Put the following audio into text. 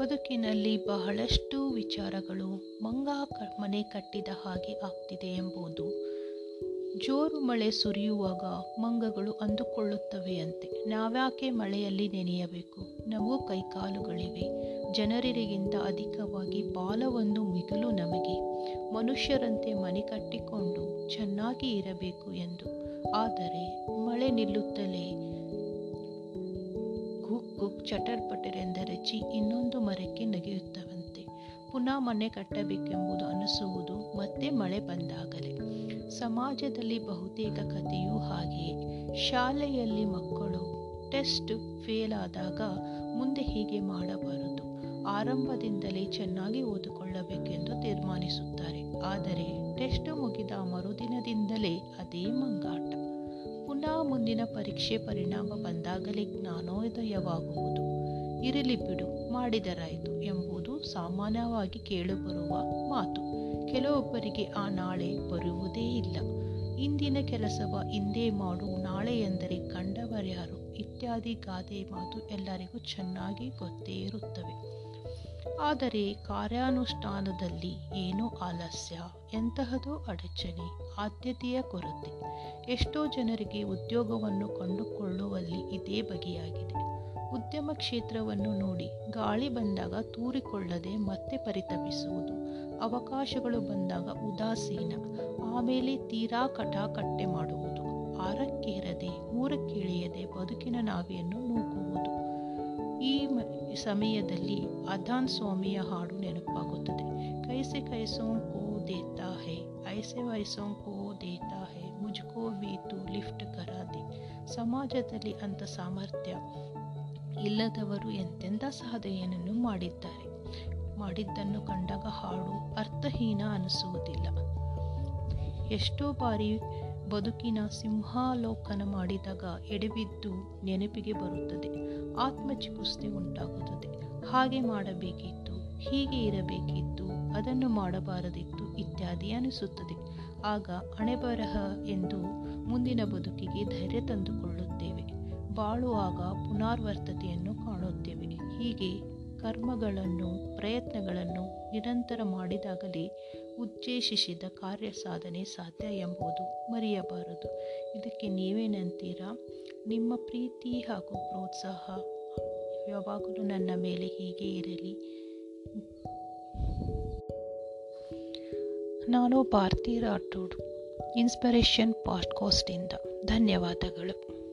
ಬದುಕಿನಲ್ಲಿ ಬಹಳಷ್ಟು ವಿಚಾರಗಳು ಮಂಗ ಮನೆ ಕಟ್ಟಿದ ಹಾಗೆ ಆಗ್ತಿದೆ ಎಂಬುದು. ಜೋರು ಮಳೆ ಸುರಿಯುವಾಗ ಮಂಗಗಳು ಅಂದುಕೊಳ್ಳುತ್ತವೆಯಂತೆ. ನಾವ್ಯಾಕೆ ಮಳೆಯಲ್ಲಿ ನೆನೆಯಬೇಕು? ನಾವು ಕೈಕಾಲುಗಳಿವೆ. ಜನರಿಗಿಂತ ಅಧಿಕವಾಗಿ ಬಾಲವೊಂದು ಮಿಗಲು ನಮಗೆ. ಮನುಷ್ಯರಂತೆ ಮನೆ ಕಟ್ಟಿಕೊಂಡು ಚೆನ್ನಾಗಿ ಇರಬೇಕು ಎಂದು. ಆದರೆ ಮಳೆ ನಿಲ್ಲುತ್ತಲೇ ಗುಕ್ ಗುಕ್ ಚಟರ್ ಪಟರ್ ಎಂದರಚಿ ಇನ್ನೊಂದು ಮರಕ್ಕೆ ನಗೆಯುತ್ತವಂತೆ. ಪುನಃ ಮನೆ ಕಟ್ಟಬೇಕೆಂಬುದು ಅನಿಸುವುದು ಮತ್ತೆ ಮಳೆ ಬಂದಾಗಲೇ. ಸಮಾಜದಲ್ಲಿ ಬಹುತೇಕ ಕಥೆಯೂ ಹಾಗೆಯೇ. ಶಾಲೆಯಲ್ಲಿ ಮಕ್ಕಳು ಟೆಸ್ಟ್ ಫೇಲ್ ಆದಾಗ ಮುಂದೆ ಹೀಗೆ ಮಾಡಬಾರದು. ಆರಂಭದಿಂದಲೇ ಚೆನ್ನಾಗಿ ಓದಿಕೊಳ್ಳಬೇಕೆಂದು ತೀರ್ಮಾನಿಸುತ್ತಾರೆ. ಆದರೆ ಟೆಸ್ಟ್ ಮುಗಿದ ಮರುದಿನದಿಂದಲೇ ಅದೇ ಮಂಗಾಟ. ಪುನಃ ಮುಂದಿನ ಪರೀಕ್ಷೆ ಪರಿಣಾಮ ಬಂದಾಗಲೇ ಜ್ಞಾನೋದಯವಾಗುವುದು ಇರಲಿ ಬಿಡು, ಮಾಡಿದರಾಯಿತು ಎಂಬುದು ಸಾಮಾನ್ಯವಾಗಿ ಕೇಳಿಬರುವ ಮಾತು. ಕೆಲವೊಬ್ಬರಿಗೆ ಆ ನಾಳೆ ಬರುವುದೇ ಇಲ್ಲ. ಇಂದಿನ ಕೆಲಸವ ಇಂದೇ ಮಾಡು, ನಾಳೆ ಎಂದರೆ ಕಂಡವರ್ಯಾರು ಇತ್ಯಾದಿ ಗಾದೆ ಮಾತು ಎಲ್ಲರಿಗೂ ಚೆನ್ನಾಗಿ ಗೊತ್ತೇ ಇರುತ್ತವೆ. ಆದರೆ ಕಾರ್ಯಾನುಷ್ಠಾನದಲ್ಲಿ ಏನೋ ಆಲಸ್ಯ, ಎಂತಹದೋ ಅಡಚಣೆ, ಆದ್ಯತೆಯ ಕೊರತೆ. ಎಷ್ಟೋ ಜನರಿಗೆ ಉದ್ಯೋಗವನ್ನು ಕಂಡುಕೊಳ್ಳುವಲ್ಲಿ ಇದೇ ಬಗೆಯಾಗಿದೆ. ಉದ್ಯಮ ಕ್ಷೇತ್ರವನ್ನು ನೋಡಿ ಗಾಳಿ ಬಂದಾಗ ತೂರಿಕೊಳ್ಳದೆ ಮತ್ತೆ ಪರಿತಪಿಸುವುದು. ಅವಕಾಶಗಳು ಬಂದಾಗ ಉದಾಸೀನ. ಆಮೇಲೆ ತೀರಾ ಕಟಾಕಟ್ಟೆ ಮಾಡುವುದು. ಆರಕ್ಕೇರದೆ ಮೂರಕ್ಕಿಳಿಯದೆ ಬದುಕಿನ ನಾವಿಯನ್ನು ನೂಕುವುದು. ಈ ಸಮಯದಲ್ಲಿ ಅದಾನ್ ಸ್ವಾಮಿಯ ಹಾಡು ನೆನಪಾಗುತ್ತದೆ. ಕೈಸೆ ಕೈಸೋಂ ಕೋ ದೇತಾ ಹೇ, ಐಸೆ ವೈಸೋಂ ಕೋ ದೇತಾ ಹೇ ಮುಜ್ಕೋ ಬೀತು ಲಿಫ್ಟ್ ಕರಾದೆ ಸಮಾಜದಲ್ಲಿ ಅಂಥ ಸಾಮರ್ಥ್ಯ ಇಲ್ಲದವರು ಎಂತೆಂಥ ಸಾಧನೆಯನ್ನು ಮಾಡಿದ್ದಾರೆ. ಮಾಡಿದ್ದನ್ನು ಕಂಡಾಗ ಹಾಡು ಅರ್ಥಹೀನ ಅನಿಸುವುದಿಲ್ಲ. ಎಷ್ಟೋ ಬಾರಿ ಬದುಕಿನ ಸಿಂಹಾಲೋಕನ ಮಾಡಿದಾಗ ಎಡೆಬಿದ್ದು ನೆನಪಿಗೆ ಬರುತ್ತದೆ, ಆತ್ಮಚಿಕಿತ್ಸೆ ಉಂಟಾಗುತ್ತದೆ. ಹಾಗೆ ಮಾಡಬೇಕಿತ್ತು, ಹೀಗೆ ಇರಬೇಕಿತ್ತು, ಅದನ್ನು ಮಾಡಬಾರದಿತ್ತು ಇತ್ಯಾದಿ ಅನಿಸುತ್ತದೆ. ಆಗ ಅಣೆಬರಹ ಎಂದು ಮುಂದಿನ ಬದುಕಿಗೆ ಧೈರ್ಯ ತಂದುಕೊಳ್ಳುತ್ತೇವೆ. ಬಾಳುವಾಗ ಪುನರಾವರ್ತತೆಯನ್ನು ಕಾಣುತ್ತೇವೆ. ಹೀಗೆ ಕರ್ಮಗಳನ್ನು, ಪ್ರಯತ್ನಗಳನ್ನು ನಿರಂತರ ಮಾಡಿದಾಗಲೇ ಉದ್ದೇಶಿಸಿದ ಕಾರ್ಯ ಸಾಧನೆ ಸಾಧ್ಯ ಎಂಬುದು ಮರೆಯಬಾರದು. ಇದಕ್ಕೆ ನೀವೇನಂತೀರಾ ನಿಮ್ಮ ಪ್ರೀತಿ ಹಾಗೂ ಪ್ರೋತ್ಸಾಹ ಯಾವಾಗಲೂ ನನ್ನ ಮೇಲೆ ಹೀಗೆ ಇರಲಿ. ನಾನು ಭಾರತಿ ರಾಠೋಡ್ ಇನ್ಸ್ಪಿರೇಷನ್ ಪಾಡ್ಕಾಸ್ಟಿಂದ ಧನ್ಯವಾದಗಳು.